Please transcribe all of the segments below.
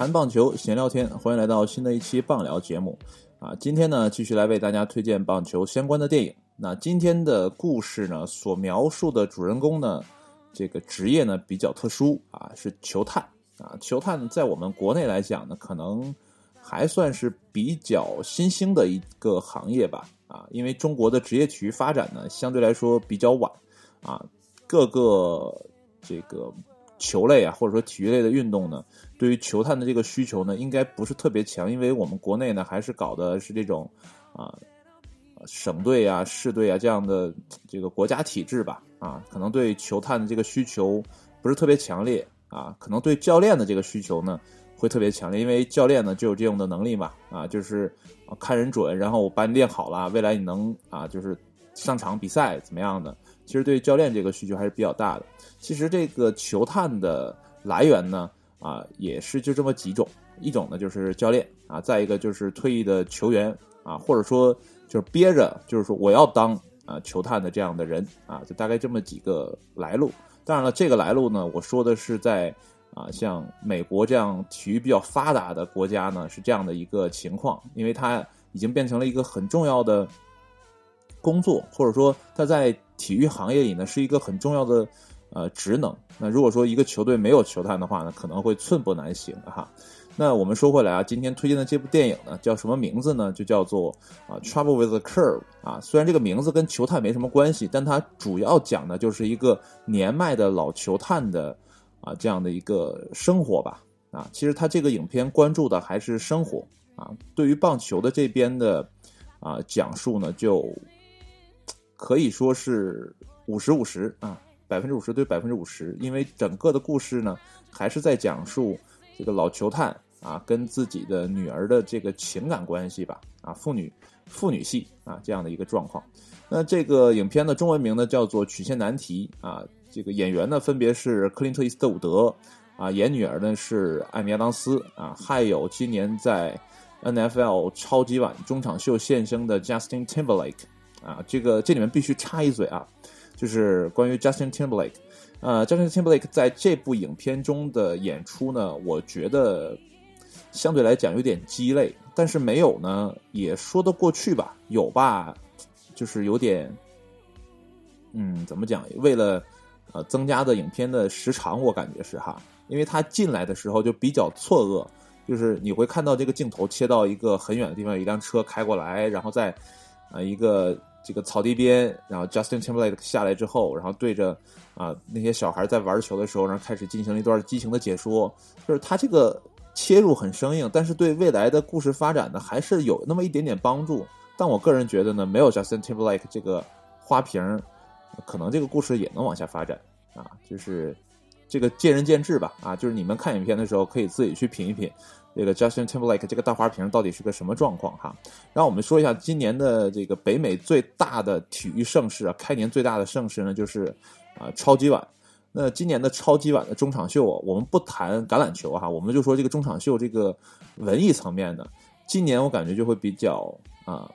谈棒球，闲聊天，欢迎来到新的一期棒聊节目啊！今天呢，继续来为大家推荐棒球相关的电影。那今天的故事呢，所描述的主人公呢，这个职业呢比较特殊啊，是球探啊。球探在我们国内来讲呢，可能还算是比较新兴的一个行业吧啊，因为中国的职业体育发展呢，相对来说比较晚啊，各个这个。球类啊，或者说体育类的运动呢，对于球探的这个需求呢，应该不是特别强，因为我们国内呢还是搞的是这种啊省队啊、市队啊这样的这个国家体制吧，啊，可能对球探的这个需求不是特别强烈啊，可能对教练的这个需求呢会特别强烈，因为教练呢就有这种的能力嘛，啊，就是看人准，然后我把你练好了，未来你能啊就是上场比赛怎么样的。其实对教练这个需求还是比较大的。其实这个球探的来源呢，啊，也是就这么几种。一种呢就是教练啊，再一个就是退役的球员啊，或者说就是憋着，就是说我要当啊球探的这样的人啊，就大概这么几个来路。当然了，这个来路呢，我说的是在啊像美国这样体育比较发达的国家呢，是这样的一个情况，因为它已经变成了一个很重要的工作，或者说他在。体育行业里呢是一个很重要的呃职能。那如果说一个球队没有球探的话呢，可能会寸步难行哈。那我们说回来啊，今天推荐的这部电影呢叫什么名字呢？就叫做啊《Trouble with the Curve》啊。虽然这个名字跟球探没什么关系，但它主要讲的就是一个年迈的老球探的啊这样的一个生活吧啊。其实他这个影片关注的还是生活啊。对于棒球的这边的啊讲述呢就。可以说是五十五十啊，百分之五十对百分之五十，因为整个的故事呢，还是在讲述这个老球探啊跟自己的女儿的这个情感关系吧，啊父女父女戏啊这样的一个状况。那这个影片的中文名呢叫做《曲线难题》啊，这个演员呢分别是克林特·伊斯特伍德啊，演女儿呢是艾米亚当斯啊，还有今年在 NFL 超级碗中场秀现身的 Justin Timberlake。啊，这个这里面必须插一嘴啊，就是关于 Justin Timberlake，呃，Justin Timberlake 在这部影片中的演出呢，我觉得相对来讲有点鸡肋，但是没有呢也说得过去吧，有吧，就是有点，嗯，怎么讲？为了呃增加的影片的时长，我感觉是哈，因为他进来的时候就比较错愕，就是你会看到这个镜头切到一个很远的地方，有一辆车开过来，然后在啊一个。这个草地边，然后 Justin Timberlake 下来之后，然后对着啊那些小孩在玩球的时候，然后开始进行了一段激情的解说。就是他这个切入很生硬，但是对未来的故事发展呢，还是有那么一点点帮助。但我个人觉得呢，没有 Justin Timberlake 这个花瓶，可能这个故事也能往下发展啊。就是这个见仁见智吧啊。就是你们看影片的时候，可以自己去品一品。这个 Justin Timberlake 这个大花瓶到底是个什么状况哈？然后我们说一下今年的这个北美最大的体育盛事啊，开年最大的盛事呢就是啊超级碗。那今年的超级碗的中场秀，我们不谈橄榄球哈，我们就说这个中场秀这个文艺层面的，今年我感觉就会比较啊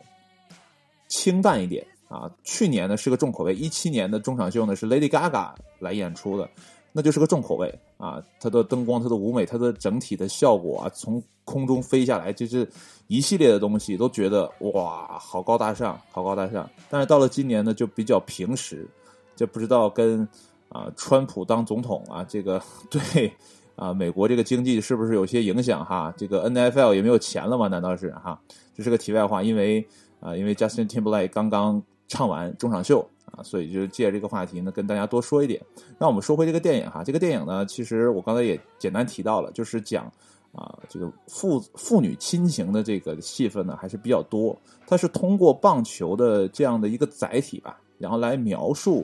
清淡一点啊。去年呢是个重口味，一七年的中场秀呢是 Lady Gaga 来演出的。那就是个重口味啊！它的灯光、它的舞美、它的整体的效果啊，从空中飞下来，就是一系列的东西，都觉得哇，好高大上，好高大上。但是到了今年呢，就比较平实，就不知道跟啊，川普当总统啊，这个对啊，美国这个经济是不是有些影响哈？这个 N F L 也没有钱了吗？难道是哈？这是个题外话，因为啊，因为 Justin Timberlake 刚刚唱完中场秀。啊，所以就借这个话题呢，跟大家多说一点。那我们说回这个电影哈，这个电影呢，其实我刚才也简单提到了，就是讲啊，这个父父女亲情的这个戏份呢，还是比较多。它是通过棒球的这样的一个载体吧，然后来描述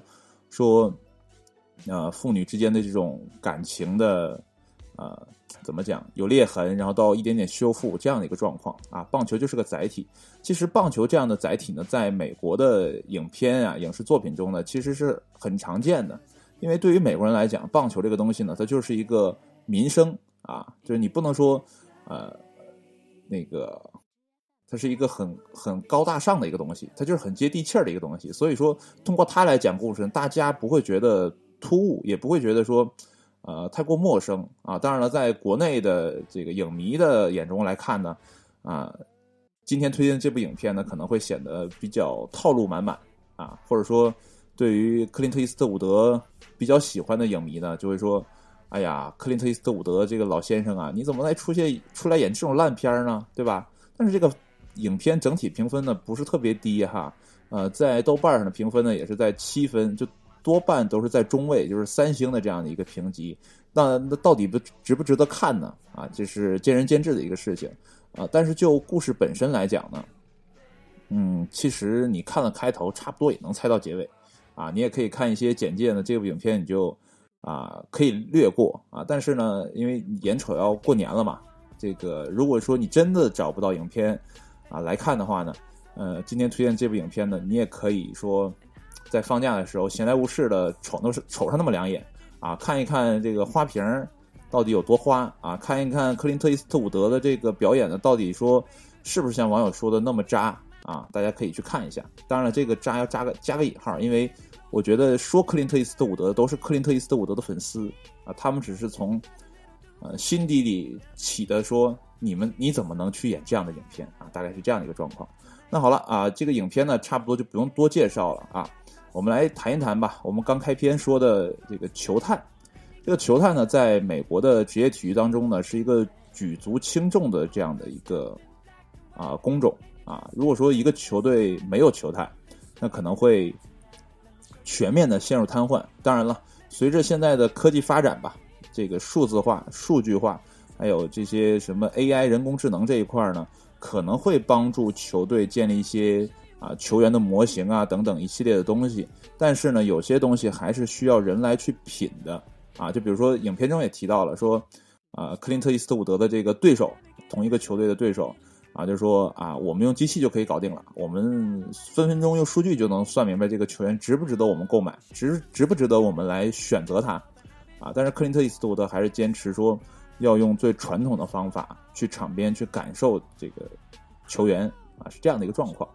说，呃，父女之间的这种感情的呃，怎么讲有裂痕，然后到一点点修复这样的一个状况啊。棒球就是个载体。其实棒球这样的载体呢，在美国的影片啊、影视作品中呢，其实是很常见的。因为对于美国人来讲，棒球这个东西呢，它就是一个民生啊，就是你不能说呃那个。它是一个很很高大上的一个东西，它就是很接地气儿的一个东西。所以说，通过它来讲故事，大家不会觉得突兀，也不会觉得说，呃，太过陌生啊。当然了，在国内的这个影迷的眼中来看呢，啊，今天推荐这部影片呢，可能会显得比较套路满满啊，或者说，对于克林特·伊斯特伍德比较喜欢的影迷呢，就会说，哎呀，克林特·伊斯特伍德这个老先生啊，你怎么来出现出来演这种烂片呢？对吧？但是这个。影片整体评分呢不是特别低哈，呃，在豆瓣上的评分呢也是在七分，就多半都是在中位，就是三星的这样的一个评级。那那到底不值不值得看呢？啊，这是见仁见智的一个事情啊。但是就故事本身来讲呢，嗯，其实你看了开头，差不多也能猜到结尾啊。你也可以看一些简介呢，这部影片你就啊可以略过啊。但是呢，因为眼瞅要过年了嘛，这个如果说你真的找不到影片，啊，来看的话呢，呃，今天推荐这部影片呢，你也可以说，在放假的时候闲来无事的瞅那瞅上那么两眼啊，看一看这个花瓶到底有多花啊，看一看克林特·伊斯特伍德的这个表演呢，到底说是不是像网友说的那么渣啊？大家可以去看一下。当然了，这个渣要加个加个引号，因为我觉得说克林特·伊斯特伍德都是克林特·伊斯特伍德的粉丝啊，他们只是从呃心底里起的说。你们你怎么能去演这样的影片啊？大概是这样的一个状况。那好了啊，这个影片呢，差不多就不用多介绍了啊。我们来谈一谈吧。我们刚开篇说的这个球探，这个球探呢，在美国的职业体育当中呢，是一个举足轻重的这样的一个啊工种啊。如果说一个球队没有球探，那可能会全面的陷入瘫痪。当然了，随着现在的科技发展吧，这个数字化、数据化。还有这些什么 AI 人工智能这一块呢，可能会帮助球队建立一些啊球员的模型啊等等一系列的东西。但是呢，有些东西还是需要人来去品的啊。就比如说影片中也提到了说，啊，克林特·伊斯特伍德的这个对手，同一个球队的对手啊，就说啊，我们用机器就可以搞定了，我们分分钟用数据就能算明白这个球员值不值得我们购买，值值不值得我们来选择他啊。但是克林特·伊斯特伍德还是坚持说。要用最传统的方法去场边去感受这个球员啊，是这样的一个状况。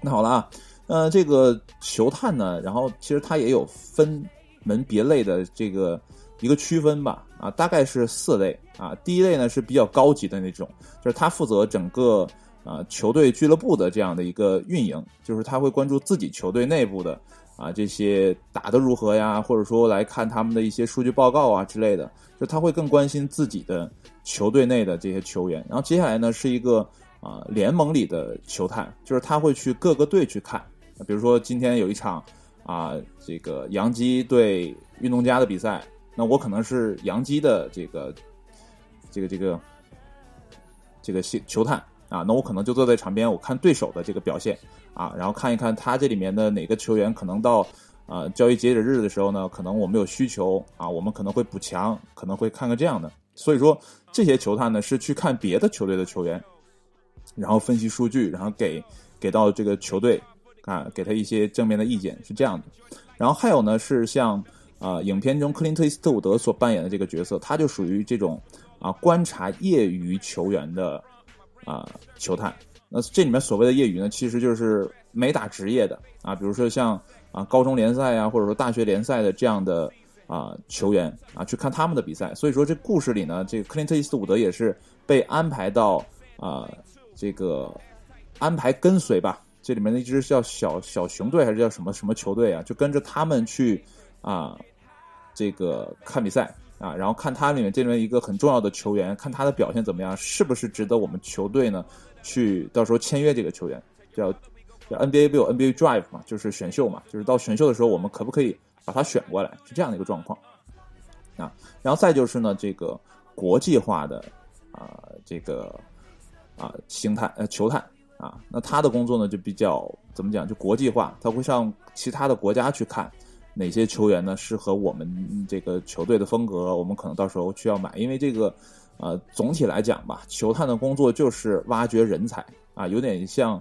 那好了啊，呃，这个球探呢，然后其实它也有分门别类的这个一个区分吧，啊，大概是四类啊。第一类呢是比较高级的那种，就是他负责整个啊球队俱乐部的这样的一个运营，就是他会关注自己球队内部的。啊，这些打得如何呀？或者说来看他们的一些数据报告啊之类的，就他会更关心自己的球队内的这些球员。然后接下来呢，是一个啊联盟里的球探，就是他会去各个队去看。比如说今天有一场啊这个洋基对运动家的比赛，那我可能是洋基的这个这个这个这个球探啊，那我可能就坐在场边，我看对手的这个表现。啊，然后看一看他这里面的哪个球员可能到，呃，交易截止日的时候呢，可能我们有需求啊，我们可能会补强，可能会看个这样的。所以说，这些球探呢是去看别的球队的球员，然后分析数据，然后给给到这个球队啊，给他一些正面的意见，是这样的。然后还有呢是像啊，影片中克林特·伊斯特伍德所扮演的这个角色，他就属于这种啊观察业余球员的啊球探。那这里面所谓的业余呢，其实就是没打职业的啊，比如说像啊高中联赛呀，或者说大学联赛的这样的啊球员啊，去看他们的比赛。所以说这故事里呢，这个克林特·伊斯特伍德也是被安排到啊这个安排跟随吧，这里面的一支叫小小熊队还是叫什么什么球队啊，就跟着他们去啊这个看比赛啊，然后看他里面这里面一个很重要的球员，看他的表现怎么样，是不是值得我们球队呢？去到时候签约这个球员，叫叫 NBA 不有 NBA Drive 嘛，就是选秀嘛，就是到选秀的时候，我们可不可以把他选过来？是这样的一个状况啊。然后再就是呢，这个国际化的啊，这个啊星探呃球探啊，那他的工作呢就比较怎么讲？就国际化，他会上其他的国家去看，哪些球员呢适合我们这个球队的风格，我们可能到时候需要买。因为这个，呃，总体来讲吧，球探的工作就是挖掘人才啊，有点像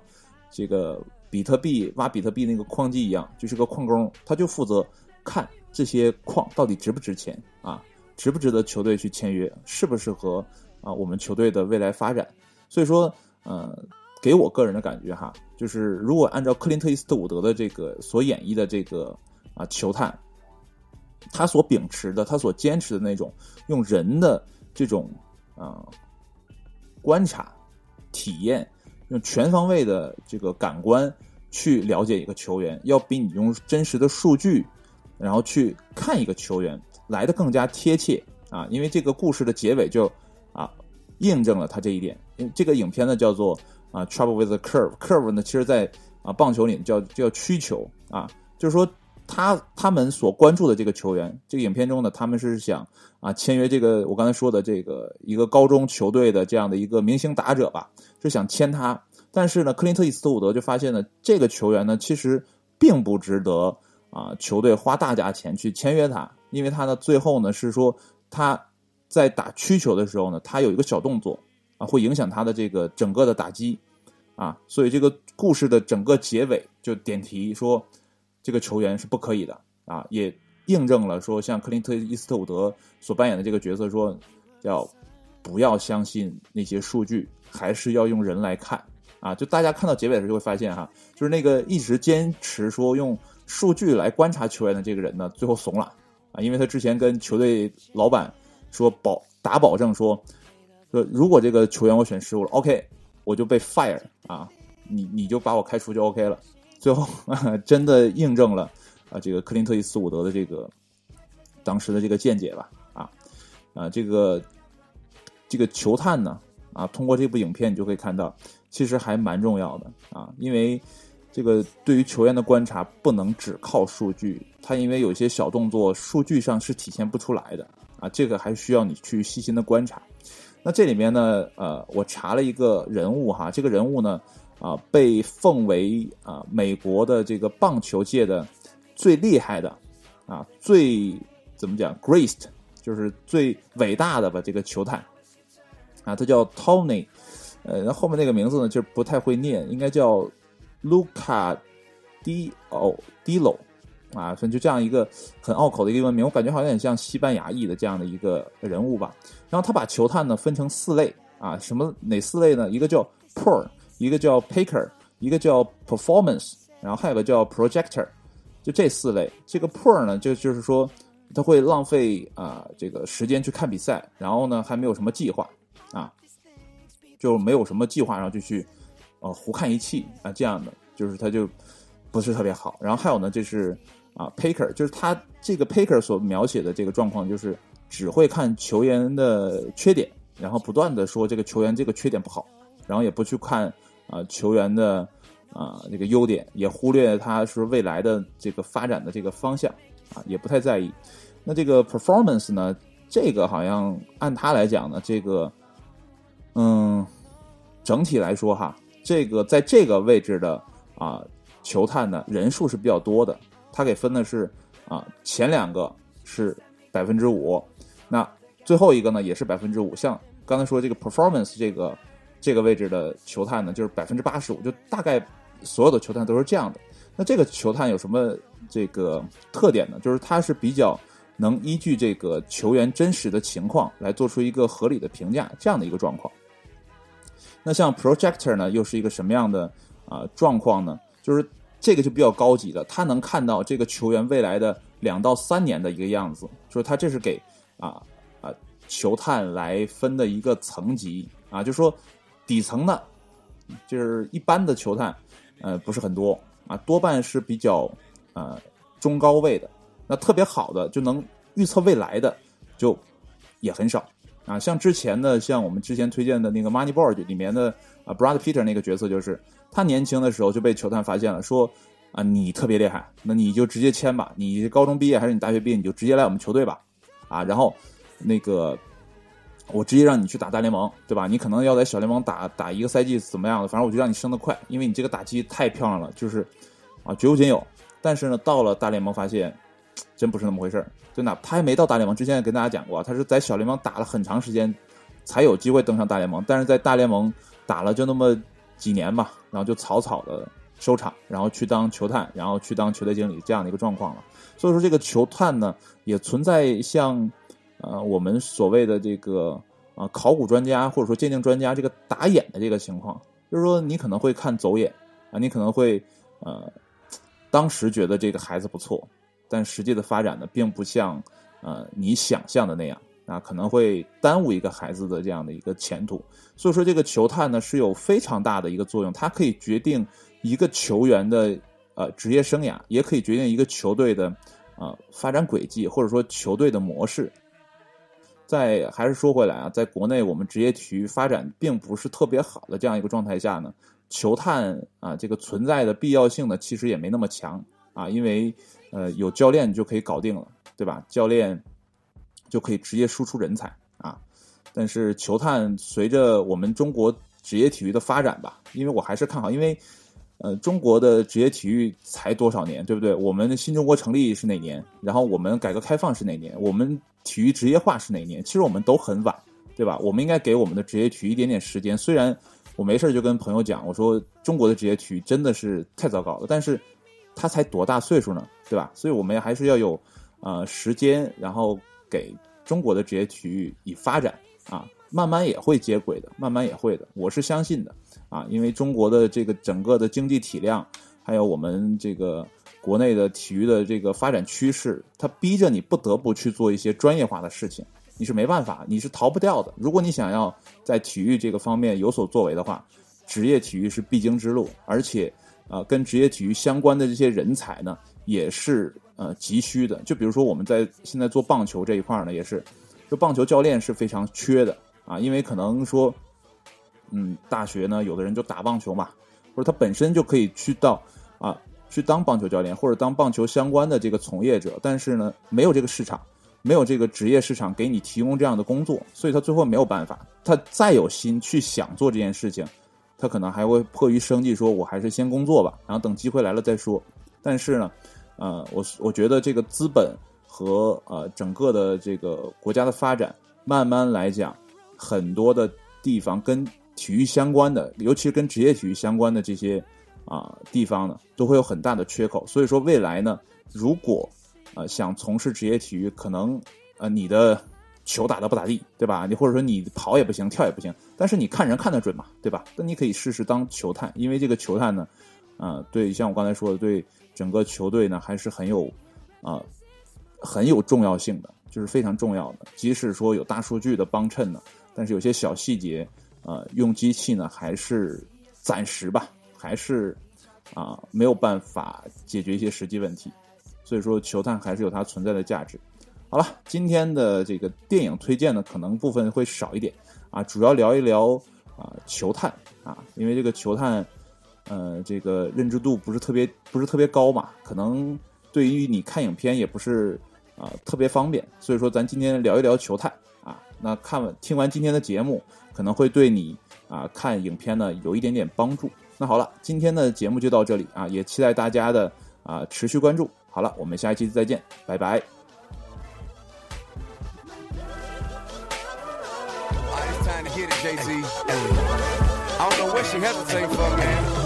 这个比特币挖比特币那个矿机一样，就是个矿工，他就负责看这些矿到底值不值钱啊，值不值得球队去签约，适不适合啊我们球队的未来发展。所以说，呃。给我个人的感觉哈，就是如果按照克林特·伊斯特伍德的这个所演绎的这个啊球探，他所秉持的、他所坚持的那种用人的这种啊观察、体验，用全方位的这个感官去了解一个球员，要比你用真实的数据然后去看一个球员来的更加贴切啊！因为这个故事的结尾就啊印证了他这一点。这个影片呢叫做。啊，trouble with the curve，curve 呢，其实，在啊棒球里叫叫曲球啊，就是说他他们所关注的这个球员，这个影片中呢，他们是想啊签约这个我刚才说的这个一个高中球队的这样的一个明星打者吧，是想签他，但是呢，克林特·伊斯特伍德就发现呢，这个球员呢，其实并不值得啊球队花大价钱去签约他，因为他呢最后呢是说他在打曲球的时候呢，他有一个小动作啊，会影响他的这个整个的打击。啊，所以这个故事的整个结尾就点题说，这个球员是不可以的啊，也印证了说，像克林特·伊斯特伍德所扮演的这个角色说，要不要相信那些数据，还是要用人来看啊。就大家看到结尾的时候就会发现哈，就是那个一直坚持说用数据来观察球员的这个人呢，最后怂了啊，因为他之前跟球队老板说保打保证说，说如果这个球员我选失误了，OK。我就被 fire 啊，你你就把我开除就 OK 了。最后 真的印证了啊，这个克林特·伊斯伍德的这个当时的这个见解吧啊啊，这个这个球探呢啊，通过这部影片你就可以看到，其实还蛮重要的啊，因为这个对于球员的观察不能只靠数据，他因为有些小动作数据上是体现不出来的啊，这个还需要你去细心的观察。那这里面呢，呃，我查了一个人物哈，这个人物呢，啊，被奉为啊美国的这个棒球界的最厉害的，啊，最怎么讲，greatest，就是最伟大的吧，这个球探，啊，他叫 Tony，呃，那后面那个名字呢，就不太会念，应该叫 Luca Di O Dilo。啊，反正就这样一个很拗口的一个英文名，我感觉好像有点像西班牙裔的这样的一个人物吧。然后他把球探呢分成四类啊，什么哪四类呢？一个叫 Pro，一个叫 Picker，一个叫 Performance，然后还有个叫 Projector，就这四类。这个 Pro 呢，就就是说他会浪费啊这个时间去看比赛，然后呢还没有什么计划啊，就没有什么计划，然后就去呃胡看一气啊这样的，就是他就不是特别好。然后还有呢就是。啊，Paker 就是他这个 Paker 所描写的这个状况，就是只会看球员的缺点，然后不断的说这个球员这个缺点不好，然后也不去看啊球员的啊这个优点，也忽略他是未来的这个发展的这个方向啊，也不太在意。那这个 performance 呢，这个好像按他来讲呢，这个嗯，整体来说哈，这个在这个位置的啊球探呢人数是比较多的。他给分的是啊，前两个是百分之五，那最后一个呢也是百分之五。像刚才说这个 performance 这个这个位置的球探呢，就是百分之八十五，就大概所有的球探都是这样的。那这个球探有什么这个特点呢？就是他是比较能依据这个球员真实的情况来做出一个合理的评价，这样的一个状况。那像 projector 呢，又是一个什么样的啊状况呢？就是。这个就比较高级的，他能看到这个球员未来的两到三年的一个样子，就是他这是给啊啊球探来分的一个层级啊，就说底层的，就是一般的球探，呃不是很多啊，多半是比较呃中高位的，那特别好的就能预测未来的就也很少啊，像之前的像我们之前推荐的那个 Moneyball 里面的啊 Brad Peter 那个角色就是。他年轻的时候就被球探发现了，说啊，你特别厉害，那你就直接签吧。你高中毕业还是你大学毕业，你就直接来我们球队吧，啊，然后那个我直接让你去打大联盟，对吧？你可能要在小联盟打打一个赛季怎么样的，反正我就让你升得快，因为你这个打击太漂亮了，就是啊，绝无仅有。但是呢，到了大联盟发现真不是那么回事儿。真的，他还没到大联盟之前也，跟大家讲过，他是在小联盟打了很长时间，才有机会登上大联盟。但是在大联盟打了就那么几年吧，然后就草草的收场，然后去当球探，然后去当球队经理这样的一个状况了。所以说，这个球探呢，也存在像呃我们所谓的这个啊考古专家或者说鉴定专家这个打眼的这个情况，就是说你可能会看走眼啊，你可能会呃当时觉得这个孩子不错。但实际的发展呢，并不像，呃，你想象的那样啊，可能会耽误一个孩子的这样的一个前途。所以说，这个球探呢是有非常大的一个作用，它可以决定一个球员的呃职业生涯，也可以决定一个球队的呃发展轨迹，或者说球队的模式。在还是说回来啊，在国内我们职业体育发展并不是特别好的这样一个状态下呢，球探啊这个存在的必要性呢，其实也没那么强啊，因为。呃，有教练就可以搞定了，对吧？教练就可以直接输出人才啊。但是球探随着我们中国职业体育的发展吧，因为我还是看好，因为呃，中国的职业体育才多少年，对不对？我们新中国成立是哪年？然后我们改革开放是哪年？我们体育职业化是哪年？其实我们都很晚，对吧？我们应该给我们的职业体育一点点时间。虽然我没事就跟朋友讲，我说中国的职业体育真的是太糟糕了，但是。他才多大岁数呢，对吧？所以我们还是要有，呃，时间，然后给中国的职业体育以发展啊，慢慢也会接轨的，慢慢也会的，我是相信的啊，因为中国的这个整个的经济体量，还有我们这个国内的体育的这个发展趋势，它逼着你不得不去做一些专业化的事情，你是没办法，你是逃不掉的。如果你想要在体育这个方面有所作为的话，职业体育是必经之路，而且。啊，跟职业体育相关的这些人才呢，也是呃急需的。就比如说我们在现在做棒球这一块呢，也是，就棒球教练是非常缺的啊，因为可能说，嗯，大学呢有的人就打棒球嘛，或者他本身就可以去到啊去当棒球教练或者当棒球相关的这个从业者，但是呢没有这个市场，没有这个职业市场给你提供这样的工作，所以他最后没有办法，他再有心去想做这件事情。他可能还会迫于生计，说我还是先工作吧，然后等机会来了再说。但是呢，呃，我我觉得这个资本和呃整个的这个国家的发展，慢慢来讲，很多的地方跟体育相关的，尤其是跟职业体育相关的这些啊地方呢，都会有很大的缺口。所以说，未来呢，如果呃想从事职业体育，可能呃你的。球打得不咋地，对吧？你或者说你跑也不行，跳也不行，但是你看人看得准嘛，对吧？那你可以试试当球探，因为这个球探呢，啊，对，像我刚才说的，对整个球队呢还是很有啊很有重要性的，就是非常重要的。即使说有大数据的帮衬呢，但是有些小细节，呃，用机器呢还是暂时吧，还是啊没有办法解决一些实际问题。所以说，球探还是有它存在的价值。好了，今天的这个电影推荐呢，可能部分会少一点啊，主要聊一聊啊球探啊，因为这个球探，呃，这个认知度不是特别不是特别高嘛，可能对于你看影片也不是啊特别方便，所以说咱今天聊一聊球探啊，那看完听完今天的节目，可能会对你啊看影片呢有一点点帮助。那好了，今天的节目就到这里啊，也期待大家的啊持续关注。好了，我们下一期再见，拜拜。Jay Z. I don't know what she hesitating for, man.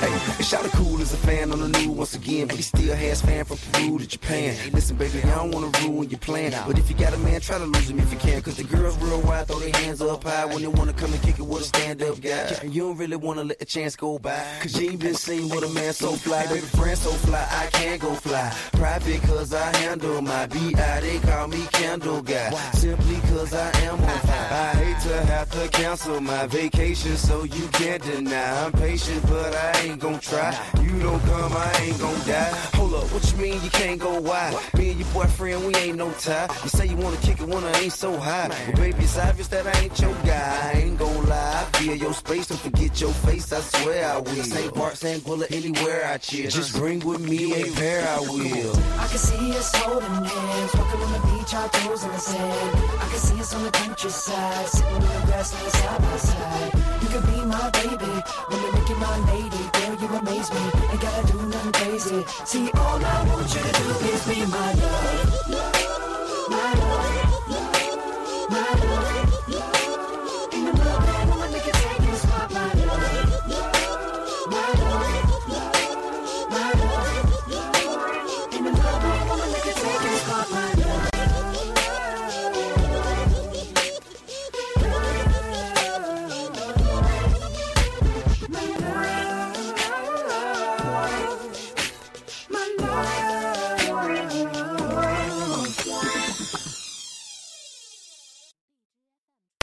Hey, shot cool as a fan on the new once again, but he still has fan from Peru to Japan. Listen, baby, I don't wanna ruin your plan, but if you got a man, try to lose him if you can. Cause the girls real wild, throw their hands up high when they wanna come and kick it with a stand up guy. You don't really wanna let the chance go by, cause you ain't been seen with a man so fly. Baby, friend so fly, I can't go fly. Private cause I handle my BI, they call me Candle Guy. Simply cause I am on fire. I hate to have to cancel my vacation, so you can't deny. I'm patient, but I ain't gon' try. You don't come, I ain't gon' die. Hold up, what you mean you can't go wide? Me and your boyfriend, we ain't no tie. You say you wanna kick it when I ain't so high. Well, baby, it's obvious that I ain't your guy. I ain't gon' lie. I your space, don't forget your face, I swear I will. St. Bart, St. Bullet, anywhere I chill. Just bring with me a pair, I will. I can see us holding hands, walking on the beach, our toes in the sand. I can see us on the countryside, sitting in the grass, side by side. You could be my baby, when you're making my lady, girl, you amaze me. Ain't gotta do nothing crazy. See, all I want you to do is be. My love. My love.